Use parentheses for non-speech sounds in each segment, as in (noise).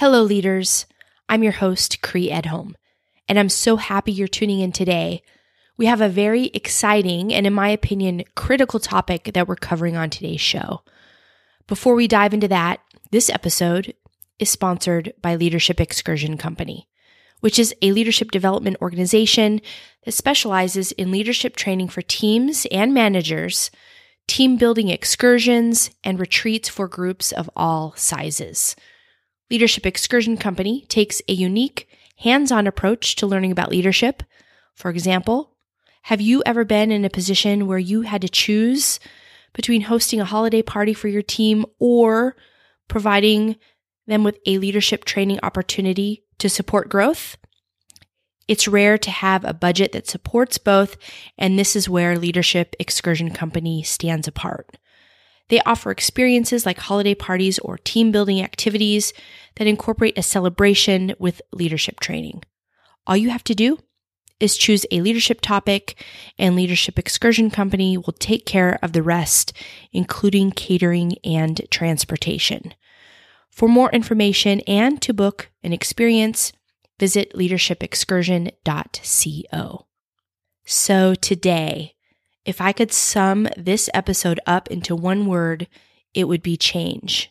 Hello, leaders. I'm your host, Cree Edholm, and I'm so happy you're tuning in today. We have a very exciting and, in my opinion, critical topic that we're covering on today's show. Before we dive into that, this episode is sponsored by Leadership Excursion Company, which is a leadership development organization that specializes in leadership training for teams and managers, team building excursions, and retreats for groups of all sizes. Leadership Excursion Company takes a unique, hands on approach to learning about leadership. For example, have you ever been in a position where you had to choose between hosting a holiday party for your team or providing them with a leadership training opportunity to support growth? It's rare to have a budget that supports both, and this is where Leadership Excursion Company stands apart. They offer experiences like holiday parties or team building activities that incorporate a celebration with leadership training. All you have to do is choose a leadership topic, and Leadership Excursion Company will take care of the rest, including catering and transportation. For more information and to book an experience, visit leadershipexcursion.co. So today, if I could sum this episode up into one word, it would be change.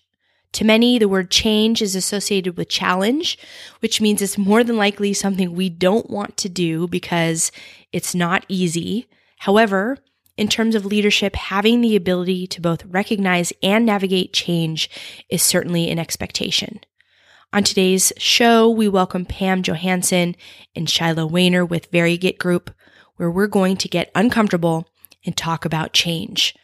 To many, the word change is associated with challenge, which means it's more than likely something we don't want to do because it's not easy. However, in terms of leadership, having the ability to both recognize and navigate change is certainly an expectation. On today's show, we welcome Pam Johansen and Shyloh Wehner with Variegate Group, where we're going to get uncomfortable and talk about change.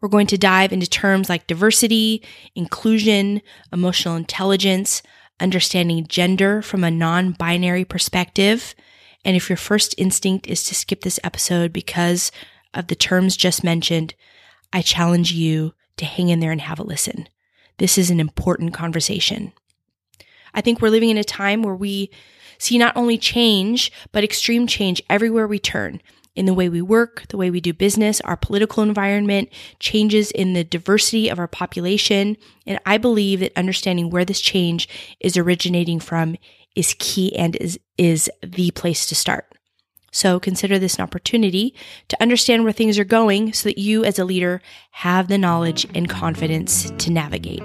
We're going to dive into terms like diversity, inclusion, emotional intelligence, understanding gender from a non binary perspective. And if your first instinct is to skip this episode because of the terms just mentioned, I challenge you to hang in there and have a listen. This is an important conversation. I think we're living in a time where we see not only change, but extreme change everywhere we turn in the way we work, the way we do business, our political environment, changes in the diversity of our population. And I believe that understanding where this change is originating from is key and is, is the place to start. So consider this an opportunity to understand where things are going so that you as a leader have the knowledge and confidence to navigate.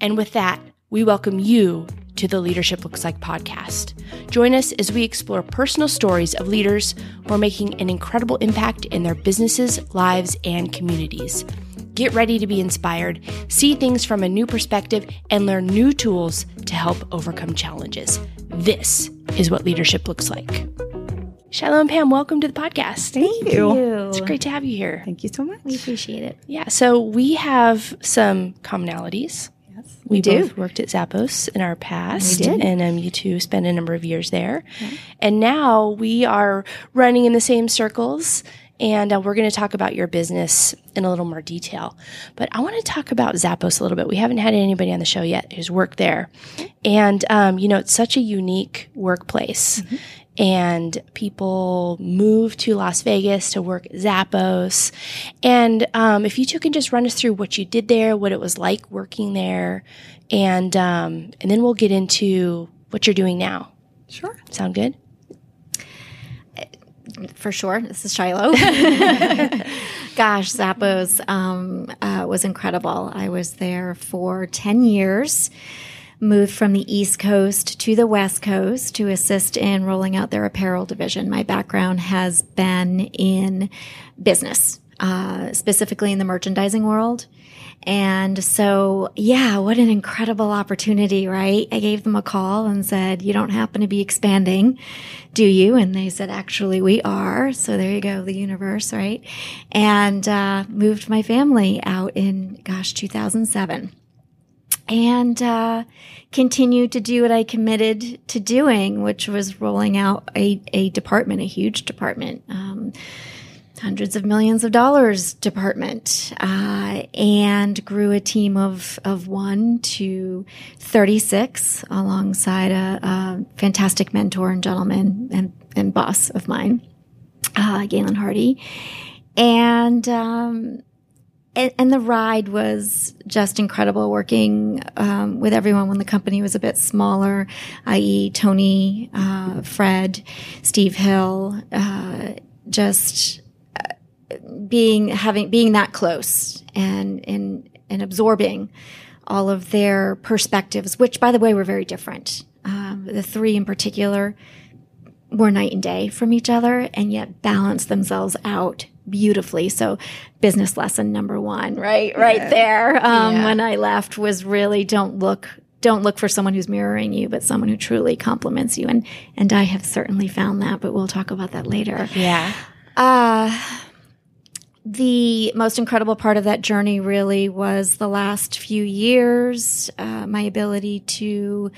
And with that, we welcome you to the Leadership Looks Like podcast. Join us as we explore personal stories of leaders who are making an incredible impact in their businesses, lives, and communities. Get ready to be inspired, see things from a new perspective, and learn new tools to help overcome challenges. This is what leadership looks like. Shyloh and Pam, welcome to the podcast. Thank, you. It's great to have you here. Thank you so much. We appreciate it. Yeah, so we have some commonalities. Yes. We, We do. both worked at Zappos in our past, We did. and um, you two spent a number of years there. And now we are running in the same circles, and uh, we're going to talk about your business in a little more detail. But I want to talk about Zappos a little bit. We haven't had anybody on the show yet who's worked there, and um, you know it's such a unique workplace. And people move to Las Vegas to work at Zappos. And um, if you two can just run us through what you did there, what it was like working there, and um, and then we'll get into what you're doing now. Sure. Sound good? For sure. This is Shyloh. (laughs) (laughs) Gosh, Zappos um, uh, was incredible. I was there for 10 years, moved from the East Coast to the West Coast to assist in rolling out their apparel division. My background has been in business, uh, specifically in the merchandising world. And so, yeah, what an incredible opportunity, right? I gave them a call and said, You don't happen to be expanding, do you? And they said, Actually, we are. So there you go, the universe, right? And uh, moved my family out in, gosh, 2007 and uh, continued to do what I committed to doing, which was rolling out a, a department, a huge department, um, hundreds of millions of dollars department, uh, and grew a team of, of one to 36 alongside a, a fantastic mentor and gentleman and, and boss of mine, uh, Galen Hardy. And, um, and, and the ride was just incredible working um, with everyone when the company was a bit smaller, i.e., Tony, uh, Fred, Steve Hill, uh, just uh, being having being that close and and and absorbing all of their perspectives, which by the way were very different. Um, the three in particular were night and day from each other, and yet balanced themselves out beautifully. So business lesson number one, right, right yeah. there. Um, yeah. When I left was really don't look, don't look for someone who's mirroring you, but someone who truly compliments you. And, and I have certainly found that, but we'll talk about that later. Yeah. Uh, the most incredible part of that journey really was the last few years, uh, my ability to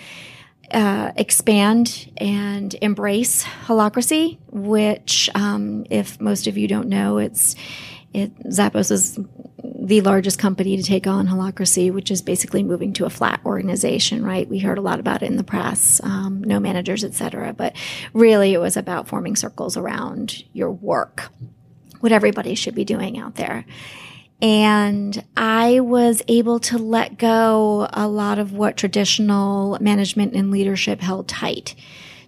uh, expand and embrace holacracy, which, um, if most of you don't know, it's it, Zappos is the largest company to take on holacracy, which is basically moving to a flat organization. Right? We heard a lot about it in the press, um, no managers, etc. But really, it was about forming circles around your work, what everybody should be doing out there. And I was able to let go a lot of what traditional management and leadership held tight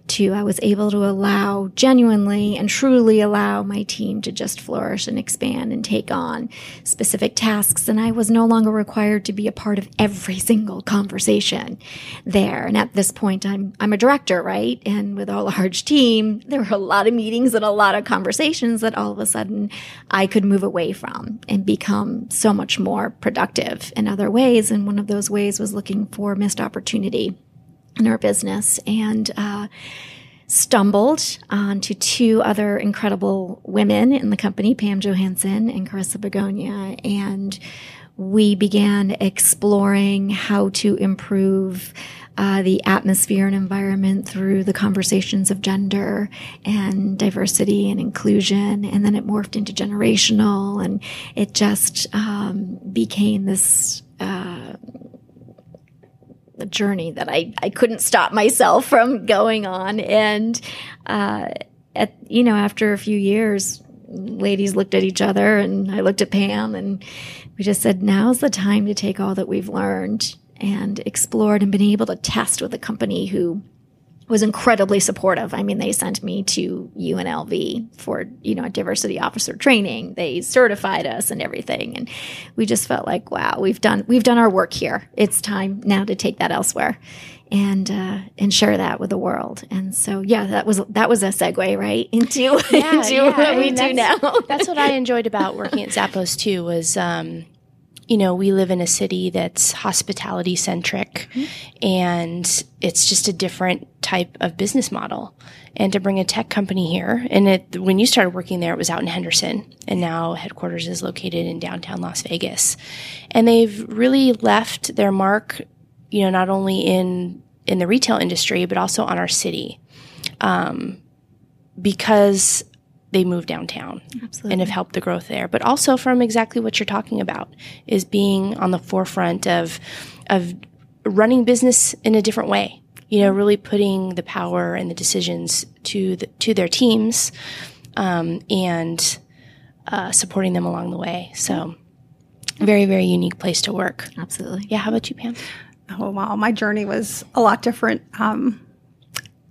to, I was able to allow genuinely and truly allow my team to just flourish and expand and take on specific tasks. And I was no longer required to be a part of every single conversation there. And at this point, I'm, I'm a director, right? And with a large team, there were a lot of meetings and a lot of conversations that all of a sudden I could move away from and become so much more productive in other ways. And one of those ways was looking for missed opportunity in our business and uh, stumbled onto two other incredible women in the company, Pam Johansen and Carissa Begonia, and we began exploring how to improve uh, the atmosphere and environment through the conversations of gender and diversity and inclusion. And then it morphed into generational, and it just um, became this. Uh, a journey that I, I couldn't stop myself from going on. And, uh, at, you know, after a few years, ladies looked at each other and I looked at Pam and we just said, now's the time to take all that we've learned and explored and been able to test with a company who was incredibly supportive. I mean, they sent me to UNLV for, you know, a diversity officer training. They certified us and everything. And we just felt like, wow, we've done, we've done our work here. It's time now to take that elsewhere and, uh, and share that with the world. And so, yeah, that was, that was a segue, right? Into, (laughs) yeah, into yeah. what I mean, we do now. that's what I (laughs) enjoyed about working at Zappos too was, um, you know, we live in a city that's hospitality centric mm-hmm. and it's just a different type of business model. And to bring a tech company here, and it, when you started working there, it was out in Henderson, and now headquarters is located in downtown Las Vegas. And they've really left their mark, you know, not only in in the retail industry, but also on our city, um, because they moved downtown Absolutely. and have helped the growth there. But also from exactly what you're talking about is being on the forefront of of running business in a different way. You know, really putting the power and the decisions to the, to their teams, um, and uh, supporting them along the way. So, very very unique place to work. Absolutely. Yeah. How about you, Pam? Oh wow, my journey was a lot different. Um,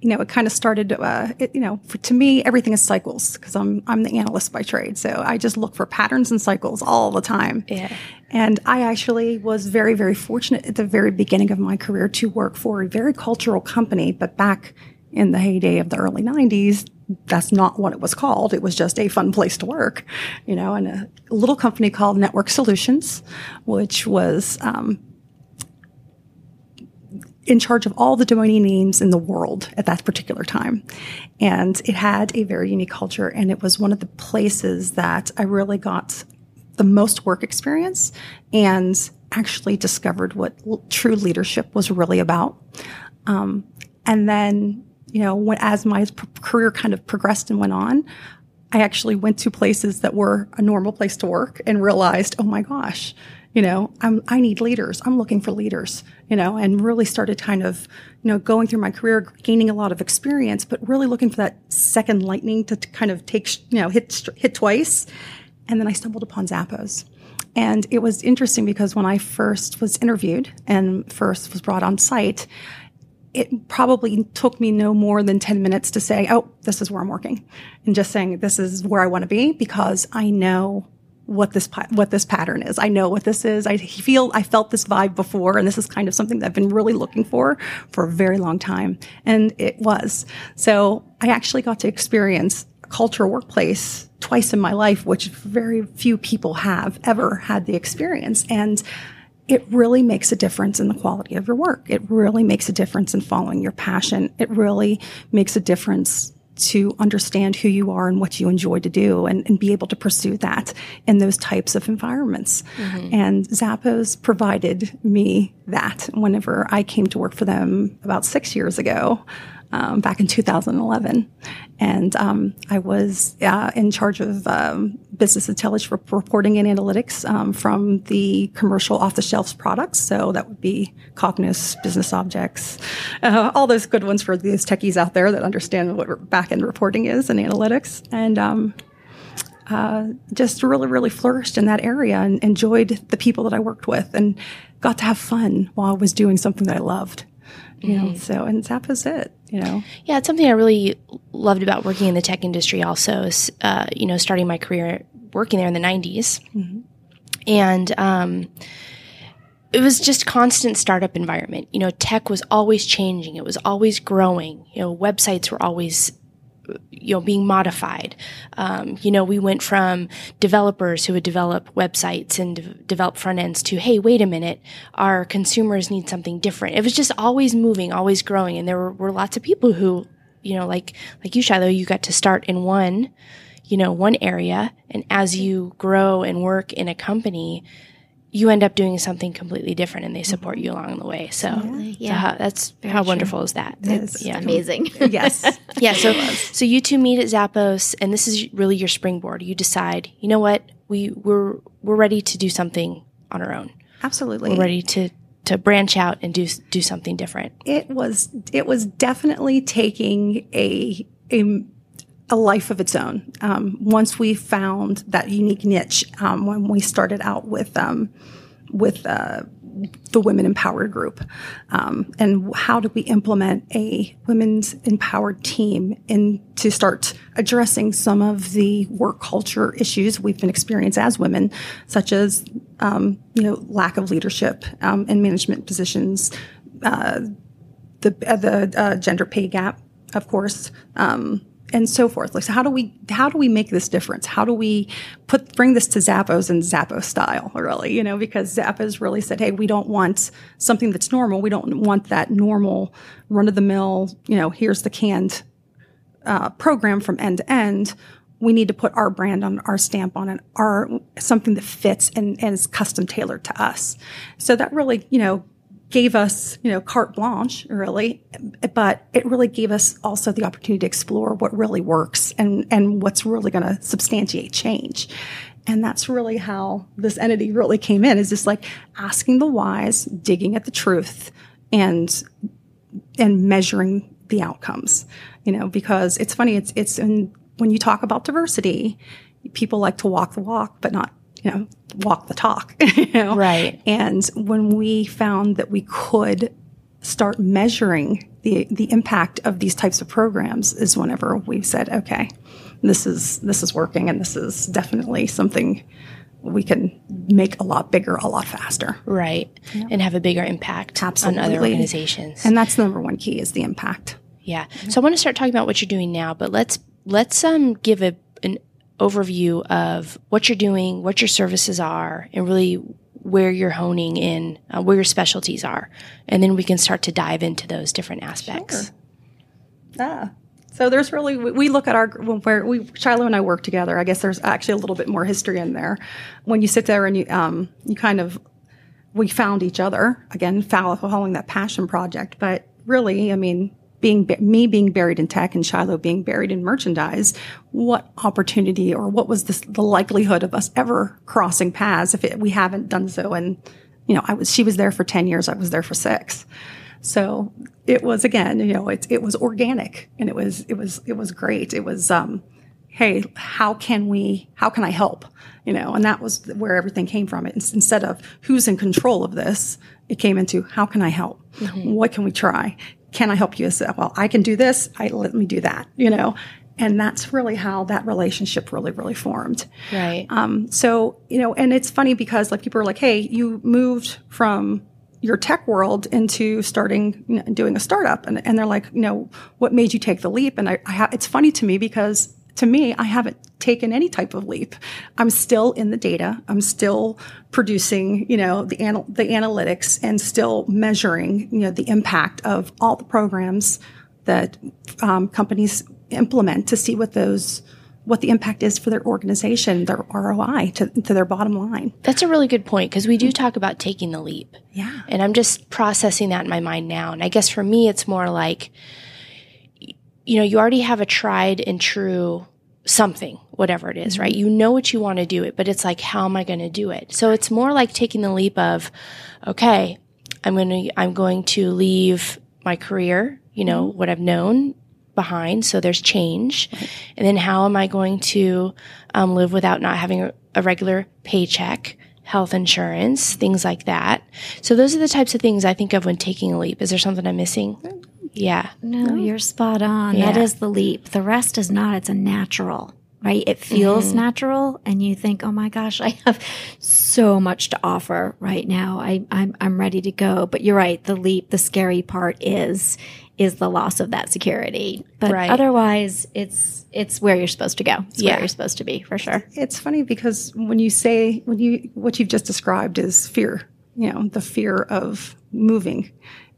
you know, it kind of started, uh, it, you know, for, to me, everything is cycles because I'm, I'm the analyst by trade. So I just look for patterns and cycles all the time. Yeah. And I actually was very, very fortunate at the very beginning of my career to work for a very cultural company. But back in the heyday of the early 90s, that's not what it was called. It was just a fun place to work, you know, and a little company called Network Solutions, which was, um, in charge of all the domain names in the world at that particular time. And it had a very unique culture. And it was one of the places that I really got the most work experience and actually discovered what l- true leadership was really about. Um, and then, you know, when, as my career kind of progressed and went on, I actually went to places that were a normal place to work and realized, oh my gosh, you know, I'm, I need leaders. I'm looking for leaders, you know, and really started kind of, you know, going through my career, gaining a lot of experience, but really looking for that second lightning to, to kind of take, you know, hit, hit twice. And then I stumbled upon Zappos. And it was interesting because when I first was interviewed and first was brought on site, it probably took me no more than 10 minutes to say, oh, this is where I'm working. And just saying, this is where I want to be because I know what this what this pattern is. I know what this is. I feel I felt this vibe before, and this is kind of something that I've been really looking for for a very long time, and it was. So I actually got to experience a cultural workplace twice in my life, which very few people have ever had the experience, and it really makes a difference in the quality of your work. It really makes a difference in following your passion. It really makes a difference to understand who you are and what you enjoy to do and, and be able to pursue that in those types of environments. Mm-hmm. And Zappos provided me that whenever I came to work for them about six years ago um, back in 2011. And um, I was uh, in charge of um, business intelligence reporting and analytics um, from the commercial off the shelves products. So that would be Cognos, Business Objects, uh, all those good ones for these techies out there that understand what back end reporting is and analytics. And um, uh, just really, really flourished in that area and enjoyed the people that I worked with and got to have fun while I was doing something that I loved you know, mm-hmm. so, and Zappos it, you know. Yeah, it's something I really loved about working in the tech industry also, is, uh, you know, starting my career working there in the 90s. Mm-hmm. And, um, it was just constant startup environment. You know, tech was always changing. It was always growing. You know, websites were always you know being modified. Um, you know, we went from developers who would develop websites and de- develop front ends to hey, wait a minute, our consumers need something different. It was just always moving, always growing, and there were, were lots of people who you know like like you Shyloh, you got to start in one you know one area, and as you grow and work in a company you end up doing something completely different and they support you along the way. So, yeah, yeah. how, that's Very how true. wonderful is that? It's yeah. amazing. (laughs) yes. (laughs) yeah. So, so you two meet at Zappos and this is really your springboard. You decide, you know what? We, we're, we're ready to do something on our own. Absolutely. We're ready to, to branch out and do, do something different. It was, it was definitely taking a, a, a life of its own. Um, once we found that unique niche, um, when we started out with um, with uh, the Women Empowered Group, um, and how do we implement a women's empowered team in to start addressing some of the work culture issues we've been experiencing as women, such as um, you know lack of leadership um, in management positions, uh, the uh, the uh, gender pay gap, of course. Um, and so forth. Like, so how do we how do we make this difference? How do we put bring this to Zappos and Zappos style, really? You know, because Zappos really said, hey, we don't want something that's normal. We don't want that normal run of the mill. You know, here's the canned uh, program from end to end. We need to put our brand on our stamp on it, our something that fits and, and is custom tailored to us. So that really, you know, gave us, you know, carte blanche, really, but it really gave us also the opportunity to explore what really works and, and what's really going to substantiate change. And that's really how this entity really came in is just like asking the whys, digging at the truth and, and measuring the outcomes, you know, because it's funny. It's, it's in, when you talk about diversity, people like to walk the walk, but not you know, walk the talk. (laughs) you know? Right. And when we found that we could start measuring the the impact of these types of programs is whenever we said, okay, this is this is working and this is definitely something we can make a lot bigger a lot faster. Right. Yeah. And have a bigger impact Absolutely. on other organizations. And that's the number one key is the impact. Yeah. So I want to start talking about what you're doing now, but let's let's um give a overview of what you're doing, what your services are, and really where you're honing in, uh, where your specialties are. And then we can start to dive into those different aspects. Sure. Yeah. So there's really we look at our where we Shyloh and I work together. I guess there's actually a little bit more history in there. When you sit there and you um you kind of we found each other again following that passion project. But really, I mean, being me being buried in tech and Shyloh being buried in merchandise, what opportunity or what was this, the likelihood of us ever crossing paths if it, we haven't done so? And you know, I was she was there for ten years, I was there for six, so it was again, you know, it it was organic and it was it was it was great. It was um, hey, how can we, how can I help? You know, and that was where everything came from. It instead of who's in control of this, it came into how can I help? Mm-hmm. What can we try? Can I help you? Well, I can do this. I let me do that. You know, and that's really how that relationship really really formed right um, so you know and it's funny because like people are like hey you moved from your tech world into starting you know, doing a startup and, and they're like you know what made you take the leap and I, I ha- it's funny to me because to me i haven't taken any type of leap i'm still in the data i'm still producing you know the anal- the analytics and still measuring you know the impact of all the programs that um, companies implement to see what those what the impact is for their organization, their ROI to, to their bottom line. That's a really good point because we do talk about taking the leap. Yeah. And I'm just processing that in my mind now. And I guess for me, it's more like, you know, you already have a tried and true something, whatever it is, mm-hmm. right? You know what you want to do it, but it's like, how am I going to do it? So it's more like taking the leap of, okay, I'm going to, I'm going to leave my career, you know, mm-hmm. what I've known behind. So there's change. Right. And then how am I going to um, live without not having a, a regular paycheck? health insurance, things like that. So those are the types of things I think of when taking a leap. Is there something I'm missing? Yeah. No, no. you're spot on. Yeah. That is the leap. The rest is not. It's a natural, right? It feels mm-hmm. natural and you think, "Oh my gosh, I have so much to offer right now. I I'm I'm ready to go." But you're right. The leap, the scary part is is the loss of that security. But right. otherwise, it's it's where you're supposed to go. It's yeah. where you're supposed to be for sure. It's funny because when you say when you what you've just described is fear, you know, the fear of moving,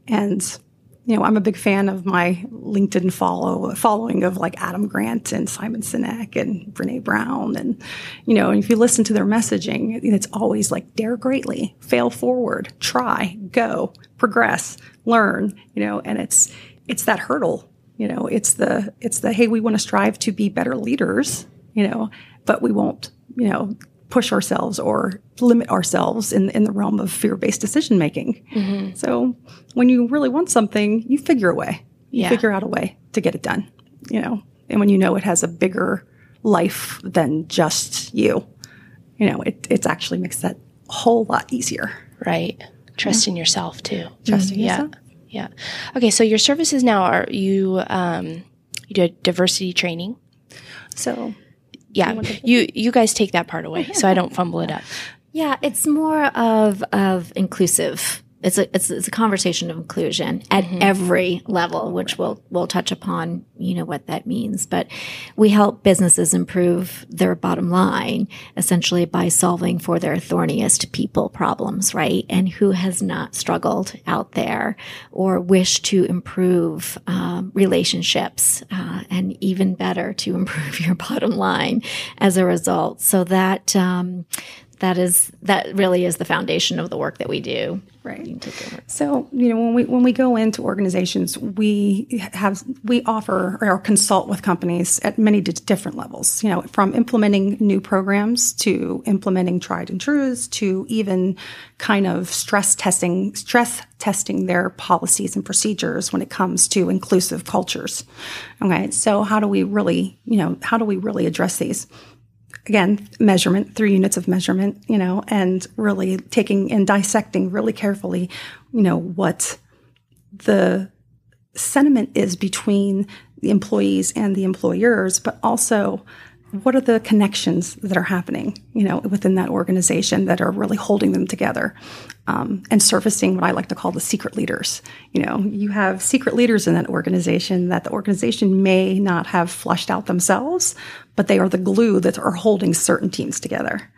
and you know, I'm a big fan of my LinkedIn follow following of like Adam Grant and Simon Sinek and Brene Brown, and you know, and if you listen to their messaging, it's always like dare greatly, fail forward, try, go, progress, learn, you know, and it's it's that hurdle you know it's the it's the hey we want to strive to be better leaders you know but we won't you know push ourselves or limit ourselves in in the realm of fear-based decision making mm-hmm. so when you really want something you figure a way you yeah. figure out a way to get it done you know and when you know it has a bigger life than just you you know it it's actually makes that a whole lot easier right trust yeah. in yourself too trusting mm-hmm. yourself yeah. Okay, so your services now are you um, you do diversity training. So yeah, you you guys take that part away, so I don't fumble it up. (laughs) Yeah, it's more of of inclusive it's a it's, it's a conversation of inclusion at mm-hmm. every level, which we'll we'll touch upon. You know what that means, but we help businesses improve their bottom line essentially by solving for their thorniest people problems, right? And who has not struggled out there or wish to improve um, relationships uh, and even better to (laughs) improve your bottom line as a result. So that um, that is that really is the foundation of the work that we do. Right. So you know when we when we go into organizations, we have we offer or consult with companies at many different levels. You know, from implementing new programs to implementing tried and trues to even kind of stress testing stress testing their policies and procedures when it comes to inclusive cultures. Okay, so how do we really you know how do we really address these? Again, measurement, three units of measurement, you know, and really taking and dissecting really carefully, you know, what the sentiment is between the employees and the employers, but also what are the connections that are happening, you know, within that organization that are really holding them together, um, and surfacing what I like to call the secret leaders. You know, you have secret leaders in that organization that the organization may not have flushed out themselves, but they are the glue that are holding certain teams together.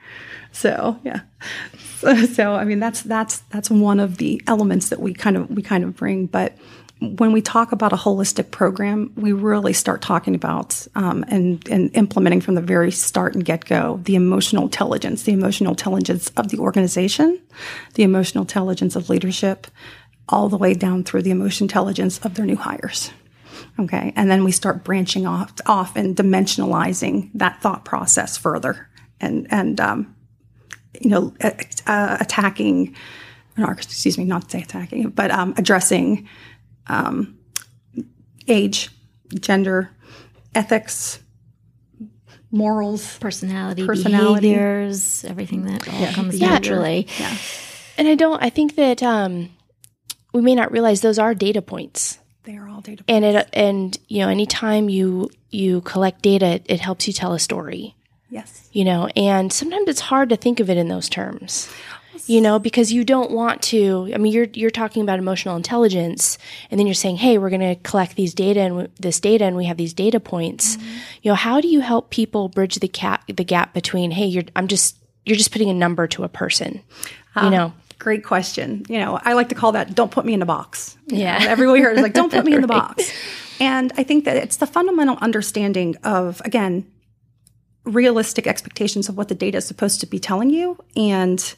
So yeah, (laughs) so, so I mean that's that's that's one of the elements that we kind of we kind of bring, but when we talk about a holistic program, we really start talking about um, and, and implementing from the very start and get go the emotional intelligence, the emotional intelligence of the organization, the emotional intelligence of leadership, all the way down through the emotional intelligence of their new hires. Okay, and then we start branching off, off and dimensionalizing that thought process further, and and um, you know, uh, attacking, excuse me, not say attacking, but um, addressing um, age, gender, ethics, morals, personality, Personality. behaviors, everything that all comes Yeah. naturally. yeah, And I don't. I think that um, we may not realize those are data points. they are all data. and it and you know anytime you you collect data it, it helps you tell a story yes, you know and sometimes it's hard to think of it in those terms you know because you don't want to i mean you're you're talking about emotional intelligence and then you're saying hey we're going to collect these data and w- this data and we have these data points mm-hmm. you know how do you help people bridge the gap the gap between hey you're i'm just you're just putting a number to a person you ah, know Great question. You know, I like to call that "don't put me in a box." You Yeah. know, everyone here is like, "Don't (laughs) put me in the box," and I think that it's the fundamental understanding of again realistic expectations of what the data is supposed to be telling you and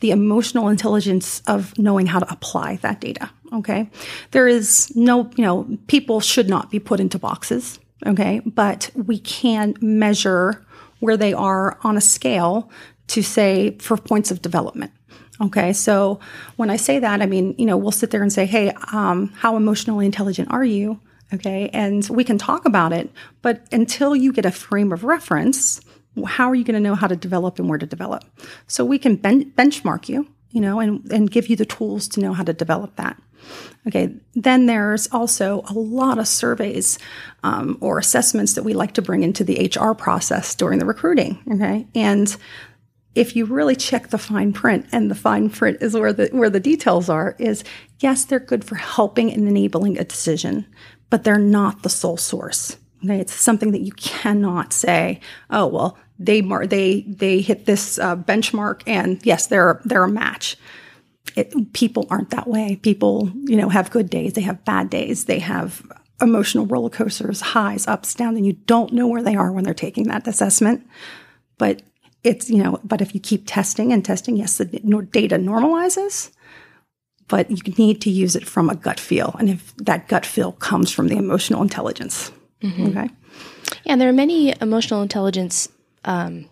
the emotional intelligence of knowing how to apply that data. Okay. There is no, you know, people should not be put into boxes. Okay. But we can measure where they are on a scale to say for points of development. Okay. So when I say that, I mean, you know, we'll sit there and say, Hey, um, how emotionally intelligent are you? Okay. And we can talk about it, but until you get a frame of reference, how are you going to know how to develop and where to develop? So we can ben- benchmark you, you know, and, and give you the tools to know how to develop that. Okay. Then there's also a lot of surveys um, or assessments that we like to bring into the HR process during the recruiting. Okay. And if you really check the fine print, and the fine print is where the where the details are, is yes, they're good for helping and enabling a decision, but they're not the sole source. Okay, it's something that you cannot say. Oh well, they mar- they they hit this uh, benchmark, and yes, they're they're a match. It, people aren't that way. People, you know, have good days. They have bad days. They have emotional roller coasters, highs, ups, downs, and you don't know where they are when they're taking that assessment. But it's you know but if you keep testing and testing yes the data normalizes but you need to use it from a gut feel and if that gut feel comes from the emotional intelligence okay Yeah, and there are many emotional intelligence um,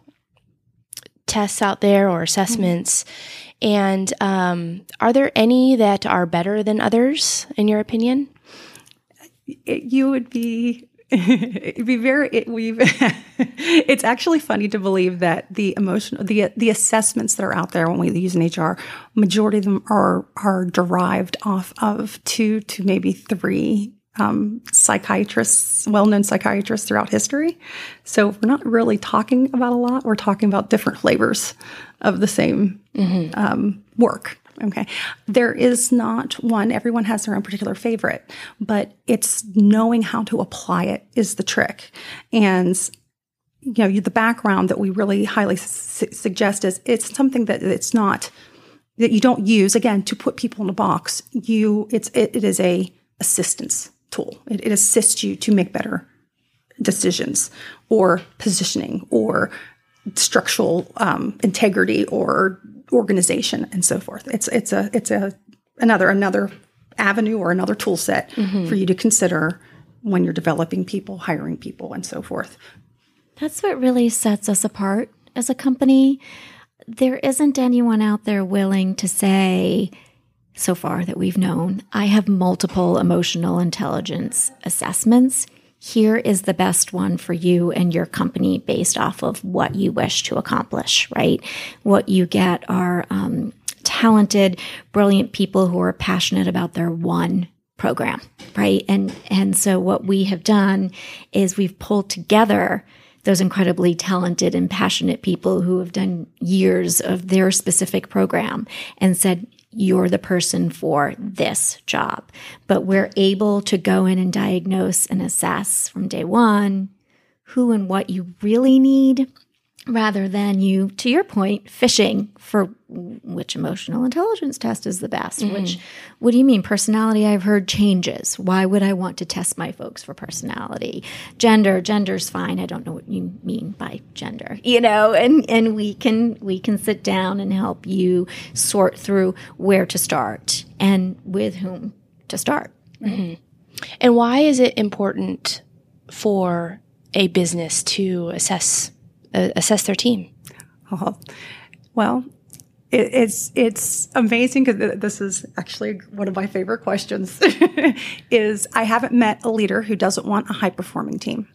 tests out there or assessments. And um, are there any that are better than others, in your opinion? it, you would be (laughs) it'd be very it, we've (laughs) it's actually funny to believe that the emotional the the assessments that are out there when we use an HR majority of them are are derived off of two to maybe three um, psychiatrists well-known psychiatrists throughout history so we're not really talking about a lot we're talking about different flavors of the same um, work Okay. There is not one, everyone has their own particular favorite, but it's knowing how to apply it is the trick. And, you know, you- the background that we really highly su- suggest is it's something that it's not, that you don't use again to put people in a box. You, it's, it, it is a assistance tool. It, it assists you to make better decisions or positioning or structural um, integrity or organization and so forth. It's it's a it's a another another avenue or another tool set for you to consider when you're developing people, hiring people, and so forth. That's what really sets us apart as a company. There isn't anyone out there willing to say, so far that we've known, I have multiple emotional intelligence assessments. Here is the best one for you and your company based off of what you wish to accomplish, right? What you get are um, talented, brilliant people who are passionate about their one program, right? And and so what we have done is we've pulled together those incredibly talented and passionate people who have done years of their specific program and said you're the person for this job. But we're able to go in and diagnose and assess from day 1 who and what you really need rather than you, to your point, fishing for which emotional intelligence test is the best. Mm-hmm. Which, what do you mean? Personality, I've heard changes. Why would I want to test my folks for personality? Gender, gender's fine. I don't know what you mean by gender, you know, and, and we can, we can sit down and help you sort through where to start and with whom to start. Mm-hmm. And why is it important for a business to assess uh, assess their team? Oh, well, it, it's it's amazing because this is actually one of my favorite questions. (laughs) is I haven't met a leader who doesn't want a high performing team.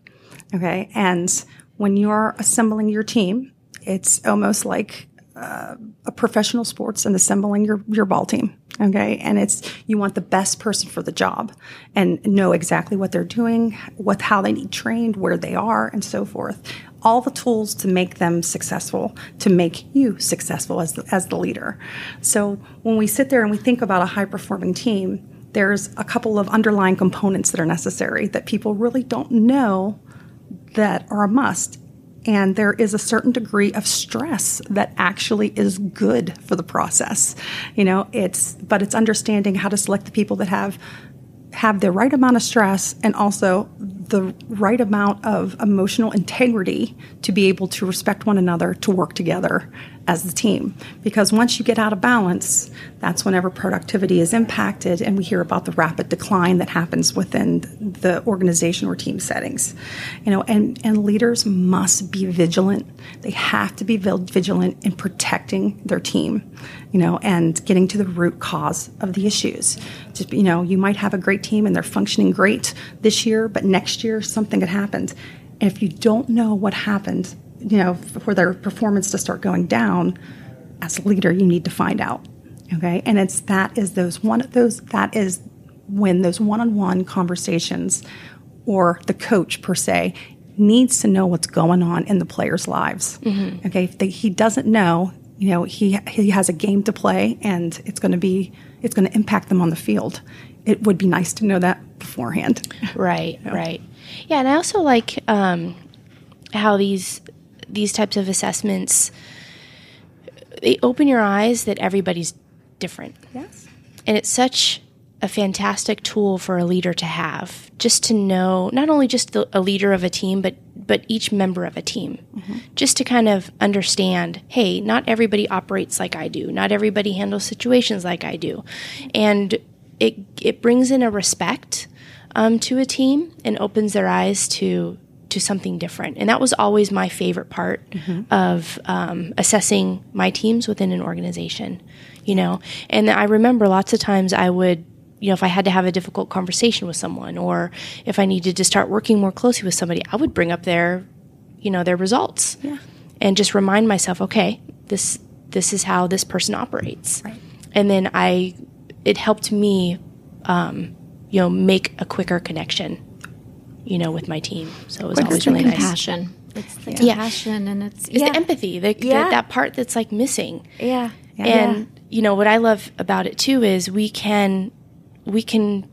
Okay, and when you're assembling your team, it's almost like uh, a professional sports and assembling your, your ball team. Okay. And it's, you want the best person for the job and know exactly what they're doing, what, how they need trained, where they are, and so forth. All the tools to make them successful, to make you successful as the, as the leader. So when we sit there and we think about a high performing team, there's a couple of underlying components that are necessary that people really don't know that are a must. And there is a certain degree of stress that actually is good for the process. You know, it's, but it's understanding how to select the people that have have the right amount of stress and also the right amount of emotional integrity to be able to respect one another to work together as the team. Because once you get out of balance, that's whenever productivity is impacted, and we hear about the rapid decline that happens within the organization or team settings. You know, and, and leaders must be vigilant. They have to be vigilant in protecting their team, you know, and getting to the root cause of the issues. Just, you know, you might have a great team and they're functioning great this year, but next year something had happened. And if you don't know what happened, you know, for their performance to start going down, as a leader, you need to find out. Okay, and it's that is those one of those that is when those one-on-one conversations, or the coach per se, needs to know what's going on in the players' lives. Mm-hmm. Okay, if they, he doesn't know, you know, he he has a game to play, and it's going to be it's going to impact them on the field. It would be nice to know that beforehand. (laughs) Right, you know? right. Yeah, and I also like um, how these these types of assessments they open your eyes that everybody's different. Yes. And it's such a fantastic tool for a leader to have just to know not only just the, a leader of a team but but each member of a team mm-hmm. just to kind of understand hey not everybody operates like I do not everybody handles situations like I do and it it brings in a respect um, to a team and opens their eyes to to something different. And that was always my favorite part mm-hmm. of um, assessing my teams within an organization, you know. And I remember lots of times I would, you know, if I had to have a difficult conversation with someone or if I needed to start working more closely with somebody, I would bring up their, you know, their results yeah. and just remind myself, okay, this this is how this person operates. Right. And then I, it helped me, um, you know, make a quicker connection you know, with my team. So it was always really compassion. nice. It's the yeah. compassion and it's, it's yeah. the empathy, the, yeah. the, that part that's like missing. Yeah. yeah. And you know what I love about it too is we can we can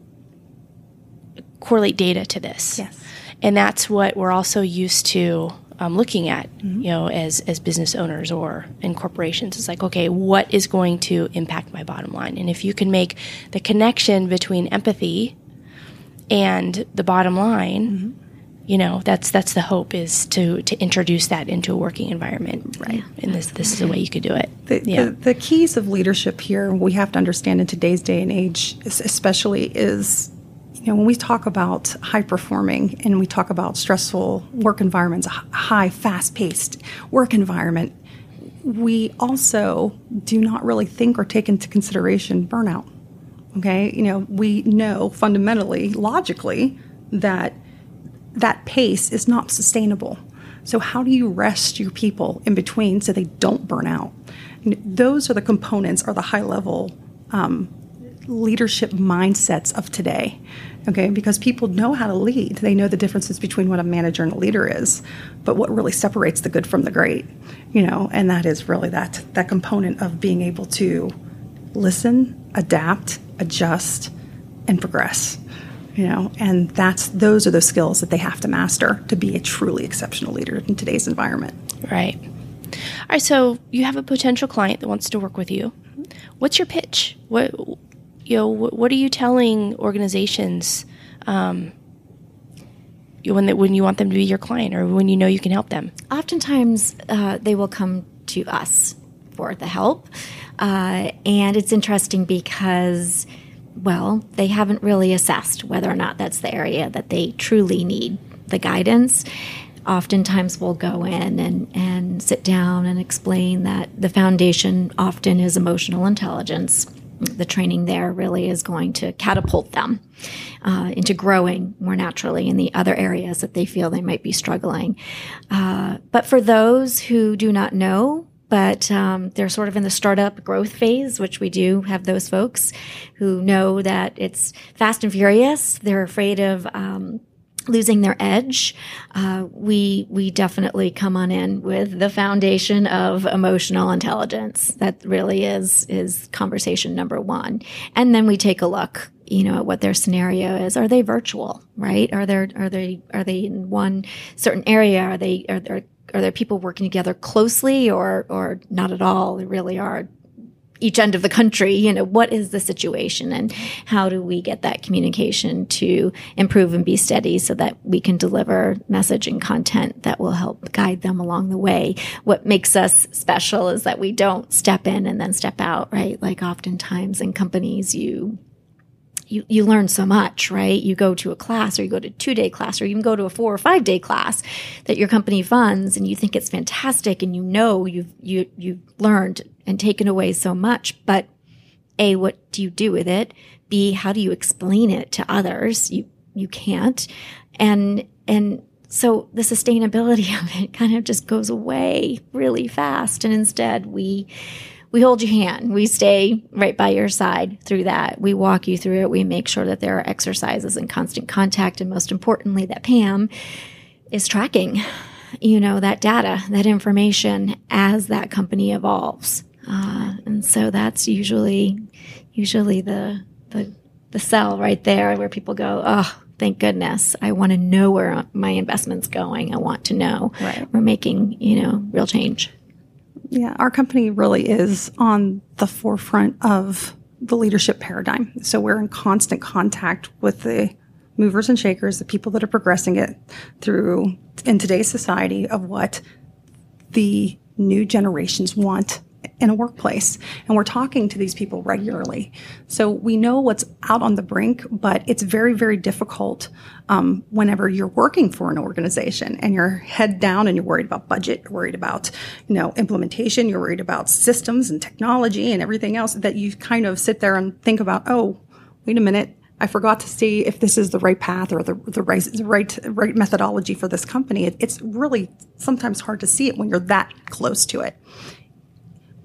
correlate data to this. Yes. And that's what we're also used to um, looking at, mm-hmm. you know, as as business owners or in corporations. It's like, okay, what is going to impact my bottom line? And if you can make the connection between empathy and the bottom line mm-hmm. You know that's that's the hope is to to introduce that into a working environment right? And this this is the way you could do it. The, yeah. the, the keys of leadership here we have to understand in today's day and age especially is you know when we talk about high performing and we talk about stressful work environments a high fast paced work environment we also do not really think or take into consideration burnout Okay, you know, we know fundamentally, logically, that that pace is not sustainable. So, how do you rest your people in between so they don't burn out? And those are the components, are the high level um, leadership mindsets of today. Okay, because people know how to lead. They know the differences between what a manager and a leader is, but what really separates the good from the great, you know, and that is really that that component of being able to listen, adapt, adjust, and progress. You know, and that's those are the skills that they have to master to be a truly exceptional leader in today's environment. Right. All right. So you have a potential client that wants to work with you. What's your pitch? What you know? What are you telling organizations? Um, when they, when you want them to be your client or when you know you can help them? Oftentimes, uh, they will come to us for the help. Uh, and it's interesting because, well, they haven't really assessed whether or not that's the area that they truly need the guidance. Oftentimes, we'll go in and, and sit down and explain that the foundation often is emotional intelligence. the training there really is going to catapult them uh, into growing more naturally in the other areas that they feel they might be struggling. Uh, but for those who do not know, but um, they're sort of in the startup growth phase, which we do have those folks who know that it's fast and furious. They're afraid of um, losing their edge, uh, we we definitely come on in with the foundation of emotional intelligence. That really is is conversation number one, and then we take a look, you know, at what their scenario is. Are they virtual? Right? Are there are they are they in one certain area? Are they are there are there people working together closely or or not at all? They really are each end of the country, you know, what is the situation and how do we get that communication to improve and be steady so that we can deliver message and content that will help guide them along the way. What makes us special is that we don't step in and then step out, right? Like oftentimes in companies, you you, you learn so much, right? You go to a class or you go to a two day class or you can go to a four or five day class that your company funds and you think it's fantastic and you know you've, you, you've learned and taken away so much. But A, what do you do with it? B, how do you explain it to others? You, you can't. And, and so the sustainability (laughs) of it kind of just goes away really fast. And instead we, we hold your hand. We stay right by your side through that. We walk you through it. We make sure that there are exercises and constant contact. And most importantly, that Pam is tracking, you know, that data, that information as that company evolves. Uh, and so that's usually, usually the, the, the sell right there where people go, oh, thank goodness. I want to know where my investment's going. I want to know right. we're making, you know, real change. Yeah, our company really is on the forefront of the leadership paradigm. So we're in constant contact with the movers and shakers, the people that are progressing it through in today's society of what the new generations want in a workplace. And we're talking to these people regularly. So we know what's out on the brink, but it's very, very difficult um, whenever you're working for an organization and you're head down and you're worried about budget, you're worried about, you know, implementation, you're worried about systems and technology and everything else that you kind of sit there and think about, oh, wait a minute. I forgot to see if this is the right path or the, the right the right right methodology for this company. It, it's really sometimes hard to see it when you're that close to it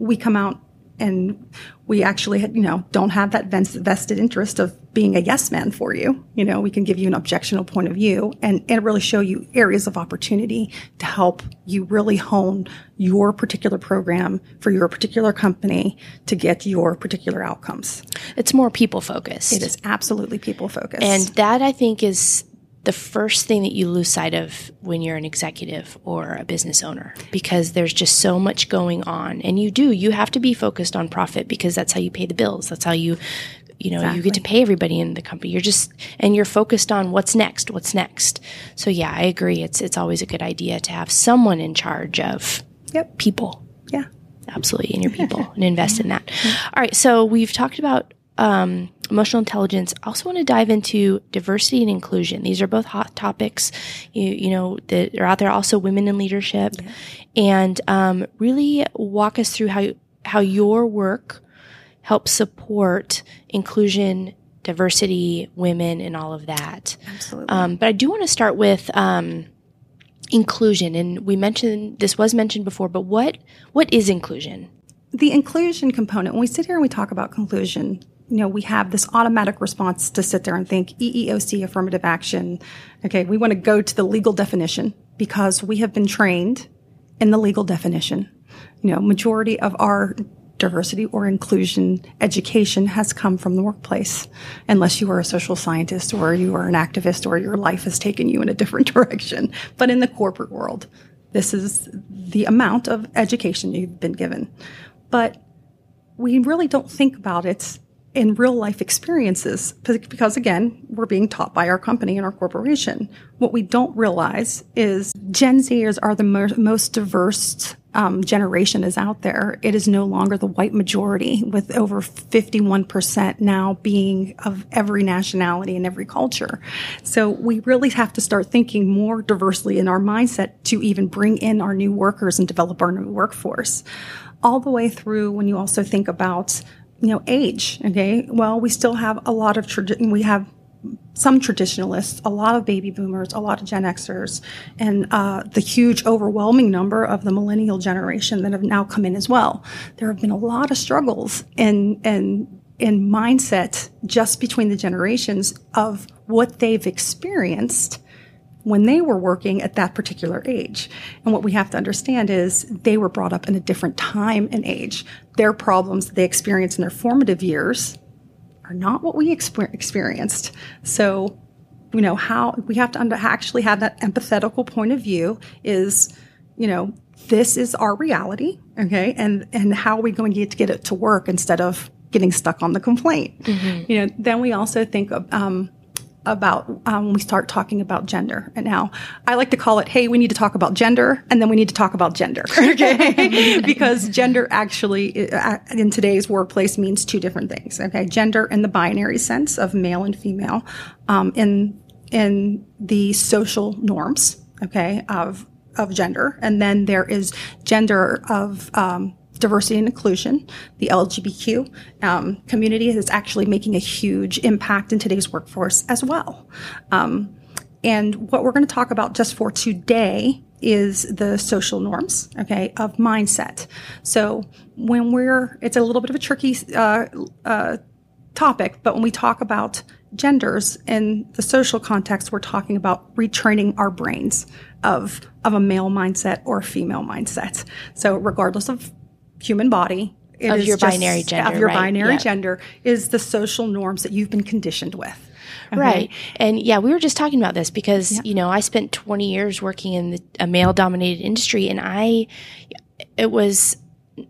we come out and we actually, you know, don't have that vested interest of being a yes man for you. You know, we can give you an objectional point of view and, and really show you areas of opportunity to help you really hone your particular program for your particular company to get your particular outcomes. It's more people focused. It is absolutely people focused. And that I think is the first thing that you lose sight of when you're an executive or a business owner because there's just so much going on. And you do you have to be focused on profit because that's how you pay the bills. That's how you you know exactly. you get to pay everybody in the company. You're just and you're focused on what's next what's next. So yeah i agree. It's it's always a good idea to have someone in charge of yep. people. Yeah. Absolutely in your (laughs) people and invest in that. All right so we've talked about um, emotional intelligence. I also want to dive into diversity and inclusion. These are both hot topics, you, you know, that are out there. Also, women in leadership, yeah. and um, really walk us through how how your work helps support inclusion, diversity, women, and all of that. Absolutely. Um, but I do want to start with. Um, inclusion and we mentioned this was mentioned before but what what is inclusion the inclusion component when we sit here and we talk about conclusion you know, we have this automatic response to sit there and think EEOC affirmative action. Okay, we want to go to the legal definition because we have been trained in the legal definition. You know, majority of our diversity or inclusion education has come from the workplace, unless you are a social scientist or you are an activist or your life has taken you in a different (laughs) direction. But in the corporate world, this is the amount of education you've been given. But we really don't think about it in real life experiences because again we're being taught by our company and our corporation. What we don't realize is gen zers are the mo- most diverse um, generation is out there. It is no longer the white majority with over 51% now being of every nationality and every culture. So we really have to start thinking more diversely in our mindset to even bring in our new workers and develop our new workforce. All the way through when you also think about you know, age. Okay. Well, we still have a lot of tradition. We have some traditionalists, a lot of baby boomers, a lot of Gen Xers, and uh, the huge, overwhelming number of the millennial generation that have now come in as well. There have been a lot of struggles in in in mindset just between the generations of what they've experienced when they were working at that particular age. And what we have to understand is they were brought up in a different time and age. Their problems that they experienced in their formative years are not what we exper- experienced. So, you know, how we have to under- actually have that empathetical point of view is, you know, this is our reality, okay? And and how are we going to get to get it to work instead of getting stuck on the complaint? Mm-hmm. You know, then we also think of um, about um, when we start talking about gender. And now I like to call it, hey, we need to talk about gender, and then we need to talk about gender, (laughs) okay? (laughs) because gender actually uh, in today's workplace means two different things. Okay, gender in the binary sense of male and female, um, in in the social norms, okay, of of gender, and then there is gender of um, diversity and inclusion, the LGBTQ um, community is actually making a huge impact in today's workforce as well. Um, and what we're going to talk about just for today is the social norms, okay, of mindset. So when we're, it's a little bit of a tricky uh, uh, topic, but when we talk about genders in the social context, we're talking about retraining our brains of of a male mindset or a female mindset. So regardless of human body. It of your just, binary gender. Of your right? binary yeah. gender is the social norms that you've been conditioned with. Okay. Right. And yeah, we were just talking about this because, yeah. you know, I spent 20 years working in the, a male dominated industry and I, it was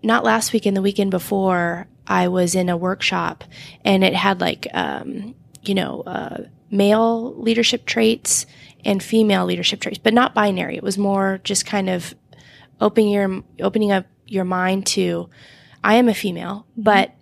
not last week and the weekend before, I was in a workshop and it had like, um, you know, uh, male leadership traits and female leadership traits, but not binary. It was more just kind of opening your, opening up your mind to I am a female, but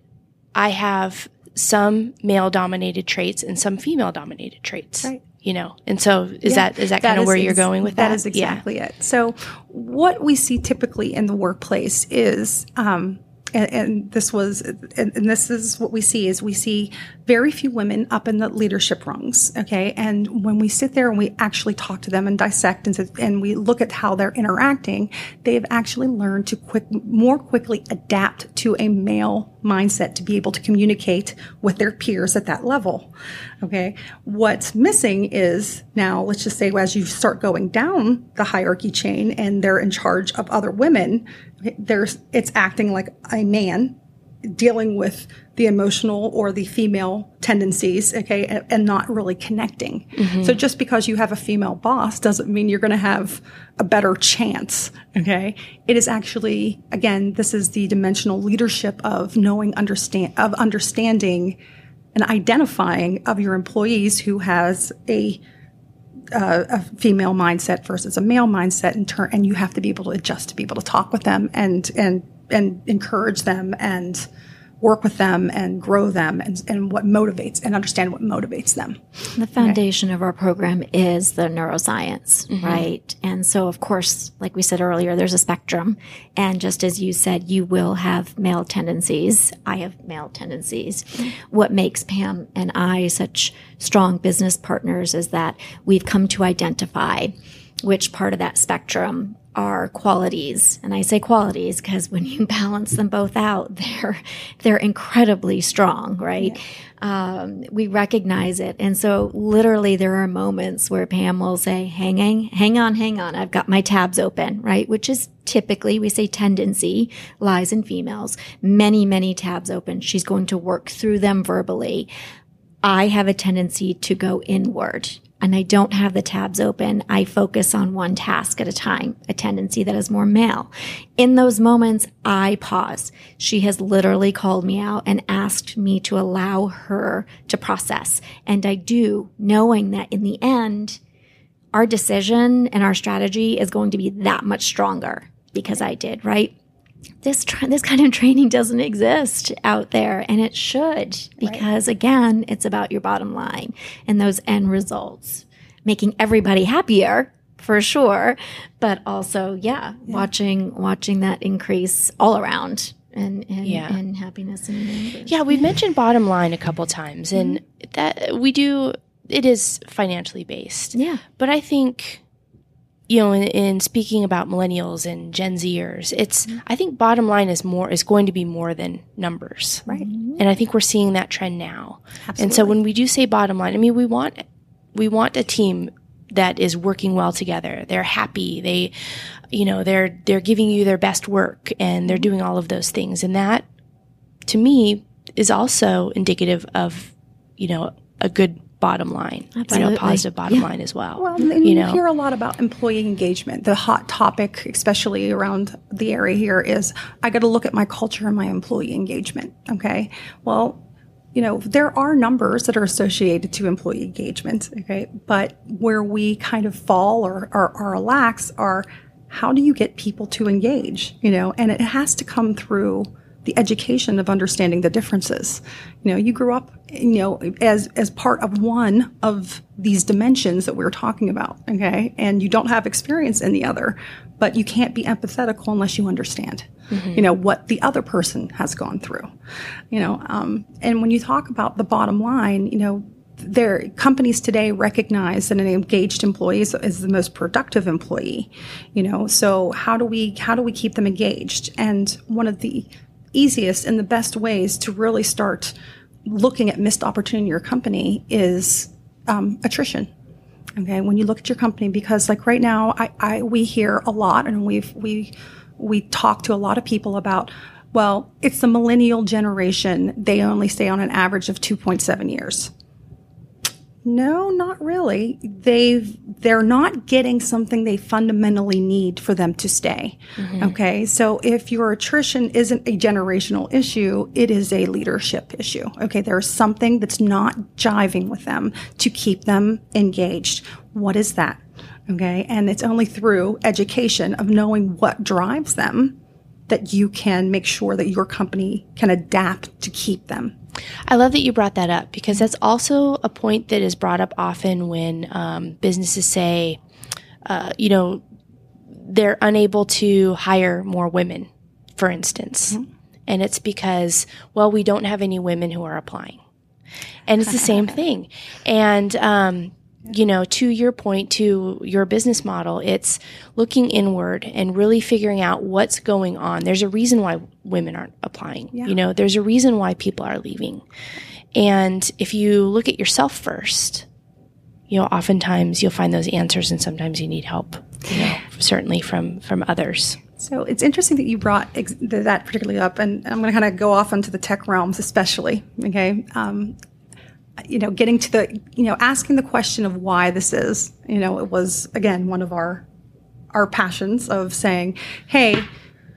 I have some male dominated traits and some female dominated traits. Right. You know, and so is yeah, that is that, that kind of where ex- you're going with that? That is exactly yeah. it. So, what we see typically in the workplace is um, and, and, this was and, and, this is what we see is we see very few women up in the leadership rungs okay? And when we sit there and we actually talk to them and dissect and, and we look at how they're interacting they've actually learned to quick more quickly adapt to a male mindset to be able to communicate with their peers at that level okay? What's missing is now let's just say as you start going down the hierarchy chain and they're in charge of other women there's it's acting like a man dealing with the emotional or the female tendencies, okay, and, and not really connecting. Mm-hmm. So just because you have a female boss doesn't mean you're going to have a better chance, okay? It is actually, again, this is the dimensional leadership of knowing, understand, of understanding and identifying of your employees who has a uh, a female mindset versus a male mindset in turn, and you have to be able to adjust to be able to talk with them and and and encourage them and work with them and grow them and, and what motivates and understand what motivates them. The foundation okay. of our program is the neuroscience, mm-hmm. right? And so, of course, like we said earlier, there's a spectrum. And just as you said, you will have male tendencies. I have male tendencies. What makes Pam and I such strong business partners is that we've come to identify which part of that spectrum are qualities. And I say qualities because when you (laughs) balance them both out, (laughs) they're, they're incredibly strong, right? Yeah. Um, we recognize it. And so literally there are moments where Pam will say, hanging, hang on, hang on. I've got my tabs open, right? Which is typically we say tendency lies in females. Many, many tabs open. She's going to work through them verbally. I have a tendency to go inward and I don't have the tabs open, I focus on one task at a time, a tendency that is more male. In those moments, I pause. She has literally called me out and asked me to allow her to process. And I do, knowing that in the end, our decision and our strategy is going to be that much stronger because I did, right? This tra- this kind of training doesn't exist out there and it should because right. again it's about your bottom line and those end results making everybody happier for sure but also yeah, yeah. watching watching that increase all around and and, Yeah. and happiness in your. Yeah, we've mentioned bottom line a couple times, and mm-hmm. that we do. It is financially based. Yeah. But I think, you know, in, in speaking about millennials and Gen Zers, it's I think bottom line is more is going to be more than numbers, Right. and I think we're seeing that trend now. And so when we do say bottom line, I mean we want we want a team that is working well together. They're happy. They, you know, they're they're giving you their best work, and they're doing all of those things, and that to me is also indicative of you know a good bottom line you know Absolutely. positive bottom Yeah. line as well Well, you you know hear a lot about employee engagement. The hot topic, especially around the area here, is I got to look at my culture and my employee engagement. Okay. Well, you know, there are numbers that are associated to employee engagement. Okay. But where we kind of fall or, or, or lax are how do you get people to engage? You know, and it has to come through the education of understanding the differences. You know, you grew up, you know, as as part of one of these dimensions that we are talking about, okay? And you don't have experience in the other, but you can't be empathetical unless you understand, you know, what the other person has gone through. You know, um, and when you talk about the bottom line, you know, their companies today recognize that an engaged employee is, is the most productive employee you know so how do we how do we keep them engaged and one of the easiest and the best ways to really start looking at missed opportunity in your company is um, attrition. Okay when you look at your company because like right now I, I we hear a lot and we've we we talk to a lot of people about well it's the millennial generation. They only stay on an average of 2.7 years no, not really. They've they're not getting something they fundamentally need for them to stay. Mm-hmm. Okay? So if your attrition isn't a generational issue, it is a leadership issue. Okay? There's something that's not jiving with them to keep them engaged. What is that? Okay? And it's only through education of knowing what drives them that you can make sure that your company can adapt to keep them. I love that you brought that up because that's also a point that is brought up often when um, businesses say, uh, you know, they're unable to hire more women, for instance. And it's because, well, we don't have any women who are applying. And it's the same (laughs) thing. And, um, you know, to your point, to your business model, it's looking inward and really figuring out what's going on. There's a reason why women aren't applying. You know, there's a reason why people are leaving. And if you look at yourself first, you know, oftentimes you'll find those answers and sometimes you need help, you know, certainly from, from others. So it's interesting that you brought ex- that particularly up, and I'm going to kind of go off into the tech realms, especially. Okay, um, you know, getting to the, you know, asking the question of why this is. You know, it was again one of our our passions of saying, hey.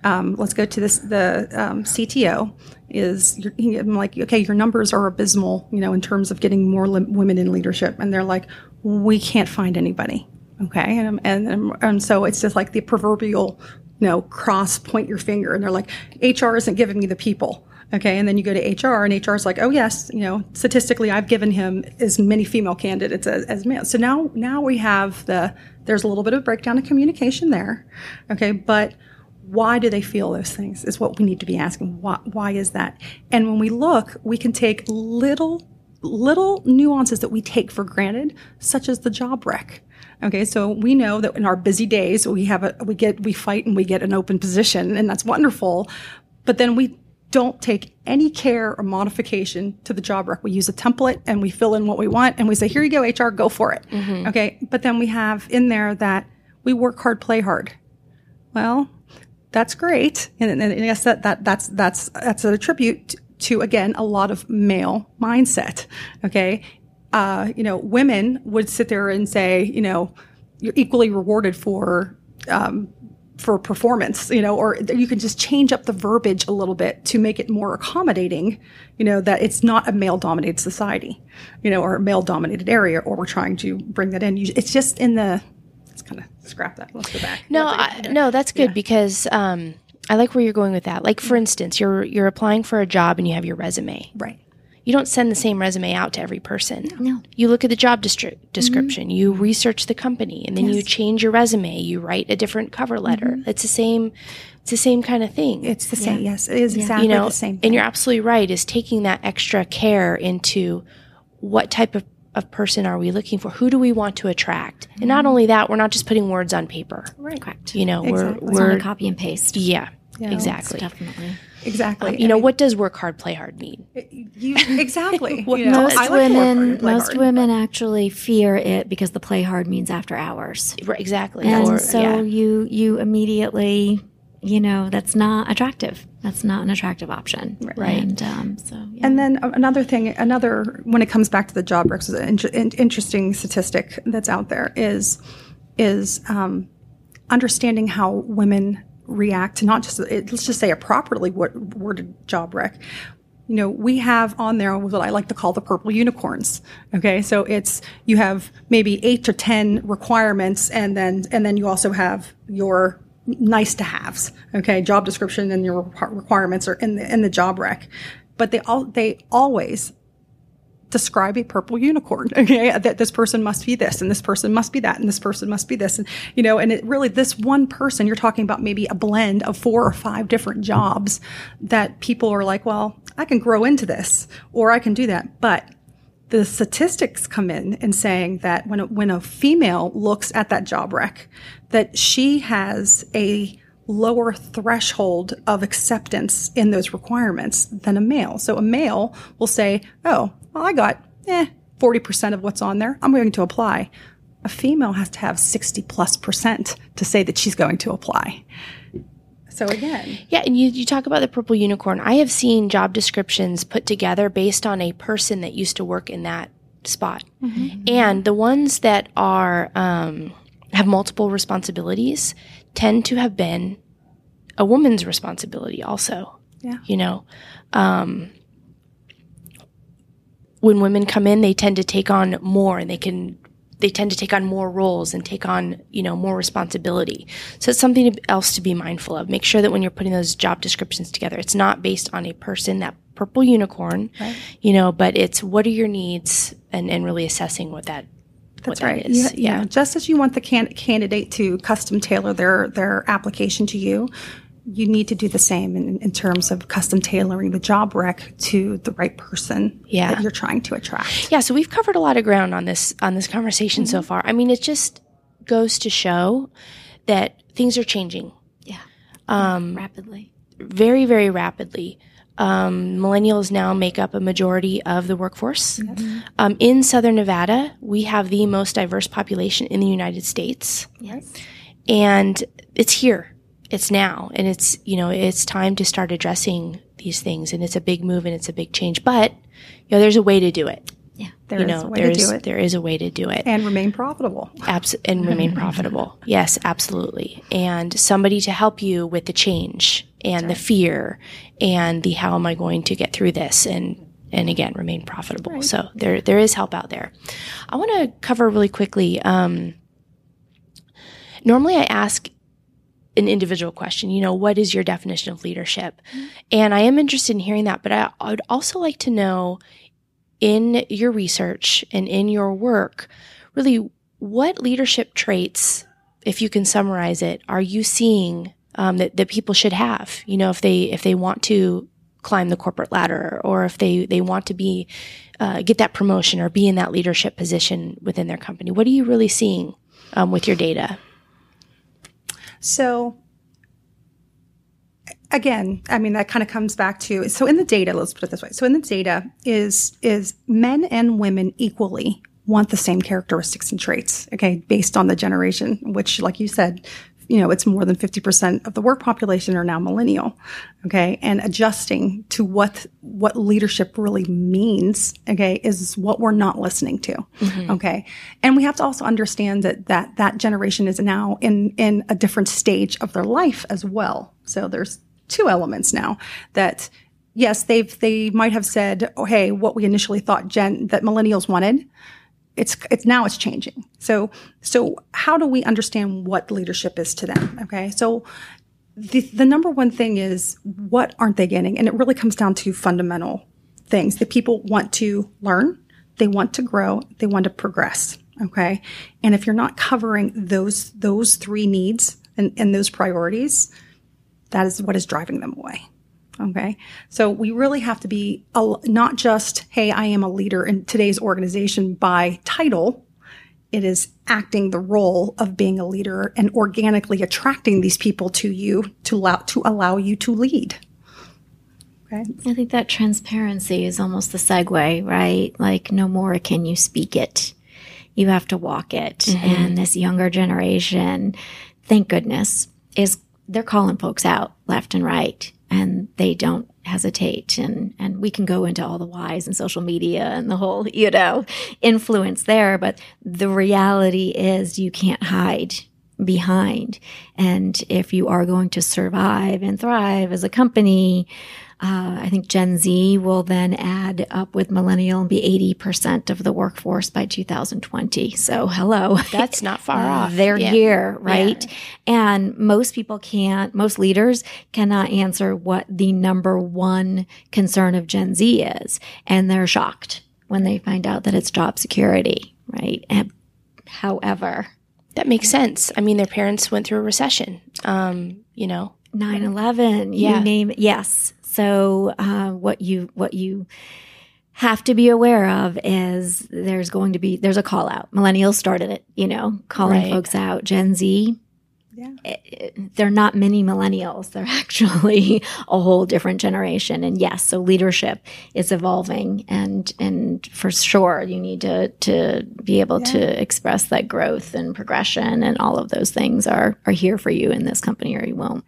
Um, let's go to this. The um, CTO is. I'm like, okay, your numbers are abysmal. You know, in terms of getting more lim- women in leadership, and they're like, we can't find anybody. Okay, and and and, and so it's just like the proverbial, you know, cross point your finger, and they're like, HR isn't giving me the people. Okay, and then you go to HR, and HR is like, oh yes, you know, statistically, I've given him as many female candidates as, as. So now, now we have the there's a little bit of breakdown of communication there. Okay, but why do they feel those things is what we need to be asking. Why, why is that? And when we look, we can take little little nuances that we take for granted, such as the job rec. Okay, so we know that in our busy days we have a we get we fight and we get an open position, and that's wonderful. But then we don't take any care or modification to the job rec. We use a template and we fill in what we want, and we say, "Here you go, HR, go for it." Okay, but then we have in there that we work hard, play hard. Well, that's great, and, and, and I guess that, that that's that's that's a tribute to again a lot of male mindset. Okay, uh, you know, women would sit there and say, you know, you're equally rewarded for um, for performance, you know, or you can just change up the verbiage a little bit to make it more accommodating, you know, that it's not a male dominated society, you know, or a male dominated area, or we're trying to bring that in. You- It's just in the, let's kind of scrap that. Let's go back. No, I, no, that's good because um, I like where you're going with that. Like for instance, you're you're applying for a job and you have your resume. Right. You don't send the same resume out to every person. No. You look at the job destri- description, mm-hmm. you research the company, and then you change your resume. You write a different cover letter. Mm-hmm. It's the same. It's the same kind of thing. It's the same. Yes, it is exactly you know, the same. and you're absolutely right. Is taking that extra care into what type of, of person are we looking for? Who do we want to attract? And not mm-hmm. only that, we're not just putting words on paper. right. Correct. You know, Exactly. we're It's not we're a copy and paste. yeah, Yeah, exactly. Definitely. Exactly. You know, what does work hard, play hard mean? You exactly. (laughs) you know, Most like women, most hard. women actually fear it because the play hard means after hours, Right, Exactly. and Or- so yeah. you you immediately, you know, that's not attractive. That's not an attractive option, Right. And um, so, yeah. And then another thing, another when it comes back to the job recs, an in- interesting statistic that's out there is is um, understanding how women react to not just let's just say a properly wo- worded job rec. You know, we have on there what I like to call the purple unicorns. Okay, so it's you have maybe eight to ten requirements, and then and then you also have your nice to haves. Okay, job description and your requirements are in the in the job rec, but they all they always describe a purple unicorn. (laughs) Okay, that this person must be this, and this person must be that, and this person must be this, and you know, and it really this one person you're talking about maybe a blend of four or five different jobs that people are like, well, I can grow into this, or I can do that, but the statistics come in and saying that when a, when a female looks at that job rec, that she has a lower threshold of acceptance in those requirements than a male. So a male will say, "Oh, well, I got eh, 40% of what's on there. I'm going to apply." A female has to have 60 plus percent to say that she's going to apply. So again, Yeah, and you, you talk about the purple unicorn. I have seen job descriptions put together based on a person that used to work in that spot, and the ones that are um, have multiple responsibilities tend to have been a woman's responsibility. Also, Yeah. you know, um, when women come in, they tend to take on more, and they can they tend to take on more roles and take on you know more responsibility. So it's something else to be mindful of. Make sure that when you're putting those job descriptions together it's not based on a person that purple unicorn you know but it's what are your needs and, and really assessing what that that's that right. is. You- you yeah. Just as you want the can- candidate to custom tailor their their application to you, you need to do the same in, in terms of custom tailoring the job rec to the right person Yeah. that you're trying to attract. yeah so we've covered a lot of ground on this on this conversation so far i mean it just goes to show that things are changing yeah, Um, rapidly. very, very rapidly. Um, millennials now make up a majority of the workforce. Um, in Southern Nevada, we have the most diverse population in the United States, Yes. and it's here. It's now, and it's you know it's time to start addressing these things, and it's a big move and it's a big change. But you know, there's a way to do it. Yeah. There you is know, a way to there's do it there is a way to do it. and remain profitable. Abs- and remain (laughs) profitable. Yes, absolutely. And somebody to help you with the change and the fear and the how am I going to get through this and and again remain profitable. So there there is help out there. I want to cover really quickly. Um, normally, I ask an individual question. You know, what is your definition of leadership? And I am interested in hearing that. But I, I would also like to know in your research and in your work, really, what leadership traits, if you can summarize it, are you seeing um, that, that people should have? You know, if they if they want to climb the corporate ladder, or if they they want to be uh, get that promotion or be in that leadership position within their company, what are you really seeing um, with your data? So again, I mean that kind of comes back to so in the data, let's put it this way. So in the data is is men and women equally want the same characteristics and traits, okay, based on the generation, which like you said, you know, it's more than 50% of the work population are now millennial, okay? And adjusting to what what leadership really means, okay, is what we're not listening to. Mm-hmm. Okay? And we have to also understand that that that generation is now in in a different stage of their life as well. So there's two elements now that yes, they've they might have said, "Oh, hey, what we initially thought gen that millennials wanted, it's it's now it's changing." So so how do we understand what leadership is to them? Okay, so the the number one thing is what aren't they getting, and it really comes down to fundamental things that people want to learn, they want to grow, they want to progress. Okay. And if you're not covering those, those three needs and, and those priorities, that is what is driving them away. Okay. So we really have to be a, not just, Hey, I am a leader in today's organization by title. It is acting the role of being a leader and organically attracting these people to you to allow, to allow you to lead. Okay. I think that transparency is almost the segue, right? Like, no more can you speak it. You have to walk it. Mm-hmm. And this younger generation, thank goodness, is they're calling folks out left and right and they don't hesitate and and we can go into all the whys and social media and the whole you know influence there but the reality is you can't hide behind. And if you are going to survive and thrive as a company uh, I think Gen Z will then add up with millennial and be 80% of the workforce by 2020. So hello. That's not (laughs) far off. They're yeah. here, right? Yeah. And most people can't, most leaders cannot answer what the number one concern of Gen Z is. And they're shocked when they find out that it's job security, right? And however, that makes sense. I mean, their parents went through a recession. Um, you know, 9-11 yeah. you name it yes so uh, what you what you have to be aware of is there's going to be there's a call out. Millennials started it, you know, calling right. folks out. Gen Z, yeah. It, it, they're not many millennials. They're (laughs) actually a whole different generation. And yes, so leadership is evolving and, and for sure you need to, to be able yeah. to express that growth and progression and all of those things are, are here for you in this company or you won't.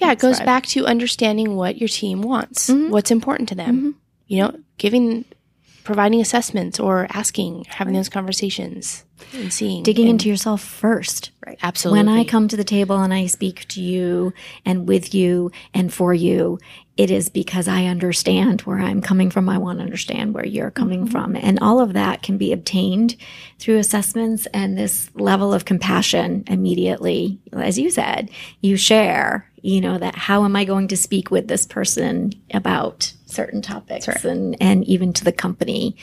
Yeah, it goes back to understanding what your team wants, mm-hmm. what's important to them. Mm-hmm. You know, giving, providing assessments or asking, having right. those conversations and seeing. Digging and, into yourself first. Right. Absolutely. When I come to the table and I speak to you and with you and for you, it is because I understand where I'm coming from. I want to understand where you're coming mm-hmm. from. And all of that can be obtained through assessments and this level of compassion immediately. As you said, you share you know, that how am I going to speak with this person about certain topics right. and, and even to the company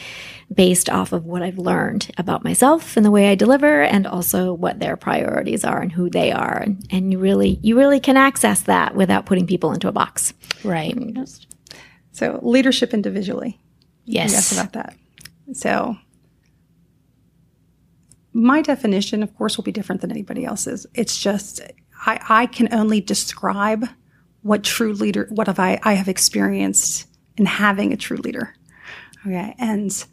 based off of what I've learned about myself and the way I deliver and also what their priorities are and who they are. And, and you really, you really can access that without putting people into a box. Right. Mm-hmm. So leadership individually. Yes. Yes about that. So my definition, of course, will be different than anybody else's. It's just I, I can only describe what true leader, what have I, I have experienced in having a true leader. Okay. And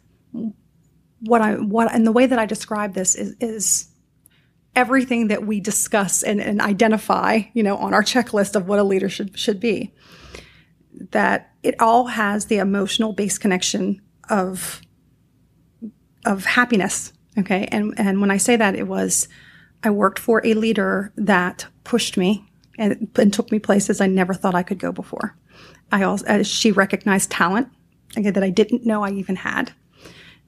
what I, what, and the way that I describe this is, is everything that we discuss and, and identify, you know, on our checklist of what a leader should, should be. That it all has the emotional base connection of, of happiness. Okay. And, and when I say that, it was, I worked for a leader that pushed me and, and took me places I never thought I could go before. I also, uh, she recognized talent that I didn't know I even had.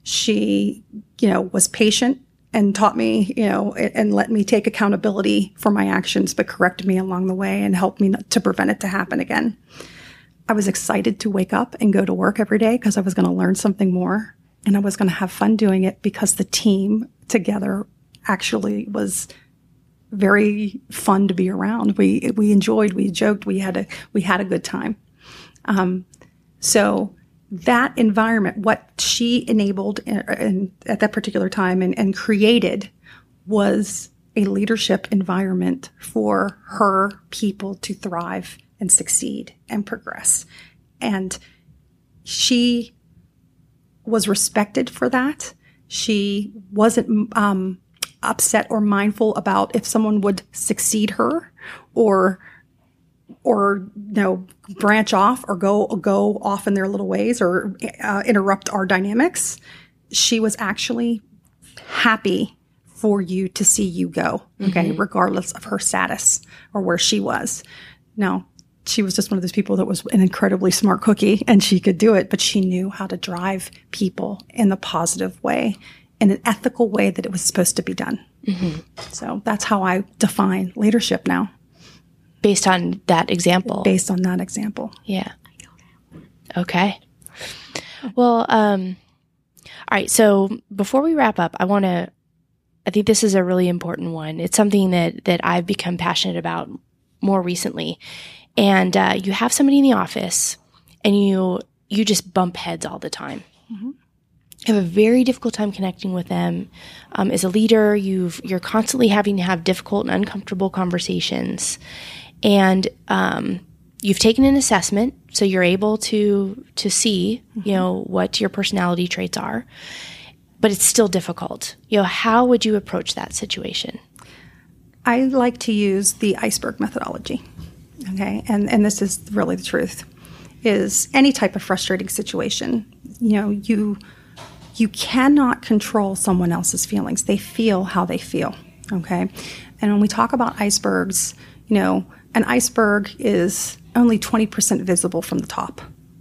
She, you know, was patient and taught me, you know, and let me take accountability for my actions, but corrected me along the way and helped me to prevent it to happen again. I was excited to wake up and go to work every day because I was going to learn something more and I was going to have fun doing it because the team together actually was very fun to be around. We we enjoyed, we joked, we had a we had a good time. Um, so that environment, what she enabled in, in, at that particular time and, and created, was a leadership environment for her people to thrive and succeed and progress. And she was respected for that. She wasn't um, upset or mindful about if someone would succeed her or or you know branch off or go go off in their little ways or uh, interrupt our dynamics she was actually happy for you to see you go okay mm-hmm. regardless of her status or where she was no she was just one of those people that was an incredibly smart cookie and she could do it but she knew how to drive people in the positive way in an ethical way that it was supposed to be done. Mm-hmm. So that's how I define leadership now. Based on that example. Based on that example. Yeah. Okay. Well, um, all right. So before we wrap up, I want to. I think this is a really important one. It's something that that I've become passionate about more recently. And uh, you have somebody in the office, and you you just bump heads all the time. Mm-hmm. Have a very difficult time connecting with them. Um, as a leader, you've you're constantly having to have difficult and uncomfortable conversations, and um, you've taken an assessment, so you're able to to see mm-hmm. you know what your personality traits are, but it's still difficult. You know, how would you approach that situation? I like to use the iceberg methodology. Okay, and and this is really the truth. Is any type of frustrating situation, you know, you you cannot control someone else's feelings. They feel how they feel. Okay, and when we talk about icebergs, you know, an iceberg is only 20% visible from the top.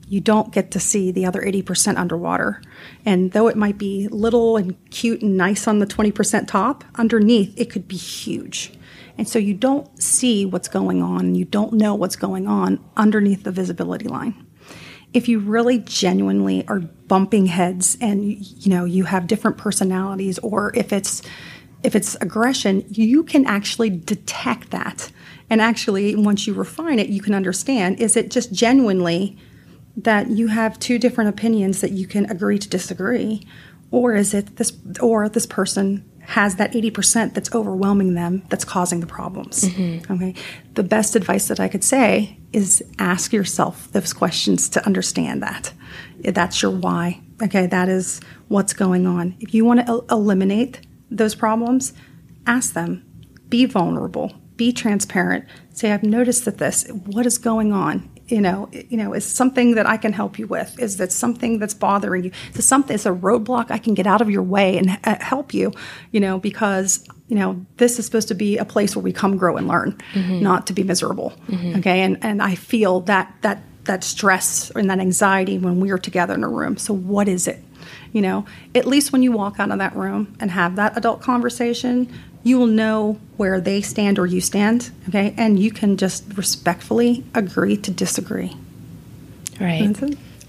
You don't get to see the other 80% underwater. And though it might be little and cute and nice on the 20% top, underneath it could be huge. And so you don't see what's going on, you don't know what's going on underneath the visibility line. If you really genuinely are bumping heads and you know you have different personalities or if it's if it's aggression, you can actually detect that. And actually once you refine it, you can understand is it just genuinely that you have two different opinions that you can agree to disagree or is it this or this person has that 80% that's overwhelming them that's causing the problems. Mm-hmm. Okay. The best advice that I could say is ask yourself those questions to understand that. That's your why. Okay. That is what's going on. If you want to el- eliminate those problems, ask them. Be vulnerable. Be transparent. Say, I've noticed that this, what is going on? You know, you know, is something that I can help you with? Is that something that's bothering you? Is something? Is a roadblock I can get out of your way and uh, help you? You know, because you know this is supposed to be a place where we come, grow, and learn, mm-hmm. not to be miserable. Mm-hmm. Okay, and and I feel that that that stress and that anxiety when we are together in a room. So what is it? You know, at least when you walk out of that room and have that adult conversation, you will know where they stand or you stand, okay? And you can just respectfully agree to disagree. Right.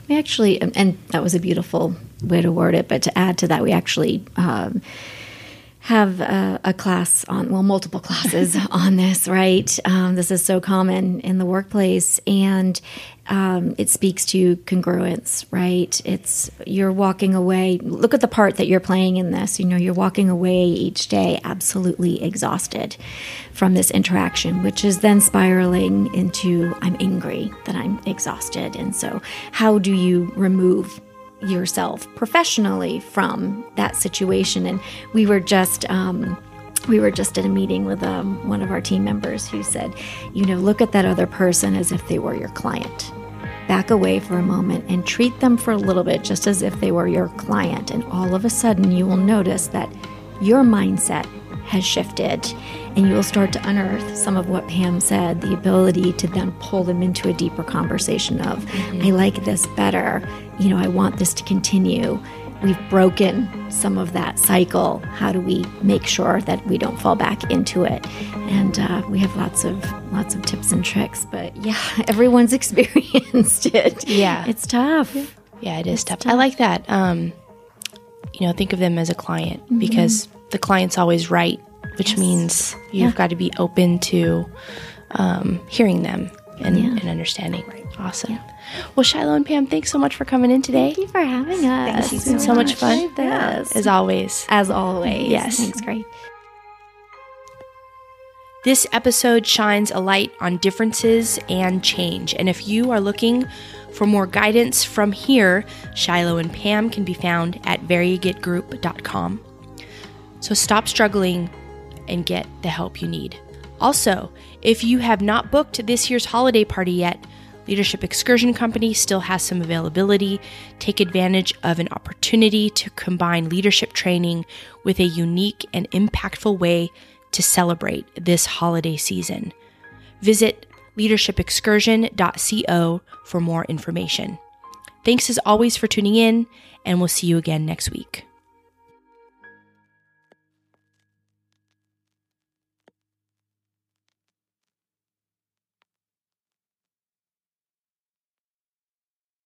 We actually, and that was a beautiful way to word it, but to add to that, we actually um, have a, a, class on, well, multiple (laughs) classes on this, right? Um, this is so common in the workplace. And um, it speaks to congruence, right? It's you're walking away. Look at the part that you're playing in this. You know, you're walking away each day absolutely exhausted from this interaction, which is then spiraling into I'm angry that I'm exhausted. And so, how do you remove yourself professionally from that situation. And we were just, um, we were just at a meeting with um, one of our team members who said, you know, look at that other person as if they were your client. Back away for a moment and treat them for a little bit just as if they were your client. And all of a sudden, you will notice that your mindset has shifted and you will start to unearth some of what Pam said the ability to then pull them into a deeper conversation of, mm-hmm. I like this better. You know, I want this to continue. We've broken some of that cycle. How do we make sure that we don't fall back into it? And uh, we have lots of lots of tips and tricks. But (laughs) yeah, everyone's (laughs) experienced it. Yeah, it's tough. Yeah, it is tough. tough. I like that. Um, you know, think of them as a client mm-hmm. because the client's always right, which yes. means you've yeah. got to be open to um, hearing them and, yeah. and understanding. Right. Awesome. Yeah. Well, Shyloh and Pam, thanks so much for coming in today. Thank you for having us. It's been so much, much fun. This. As always. As always. Yes. Thanks, great. This episode shines a light on differences and change. And if you are looking for more guidance from here, Shyloh and Pam can be found at variegategroup.com. So stop struggling and get the help you need. Also, if you have not booked this year's holiday party yet, Leadership Excursion Company still has some availability. Take advantage of an opportunity to combine leadership training with a unique and impactful way to celebrate this holiday season. Visit leadershipexcursion.co for more information. Thanks as always for tuning in, and we'll see you again next week.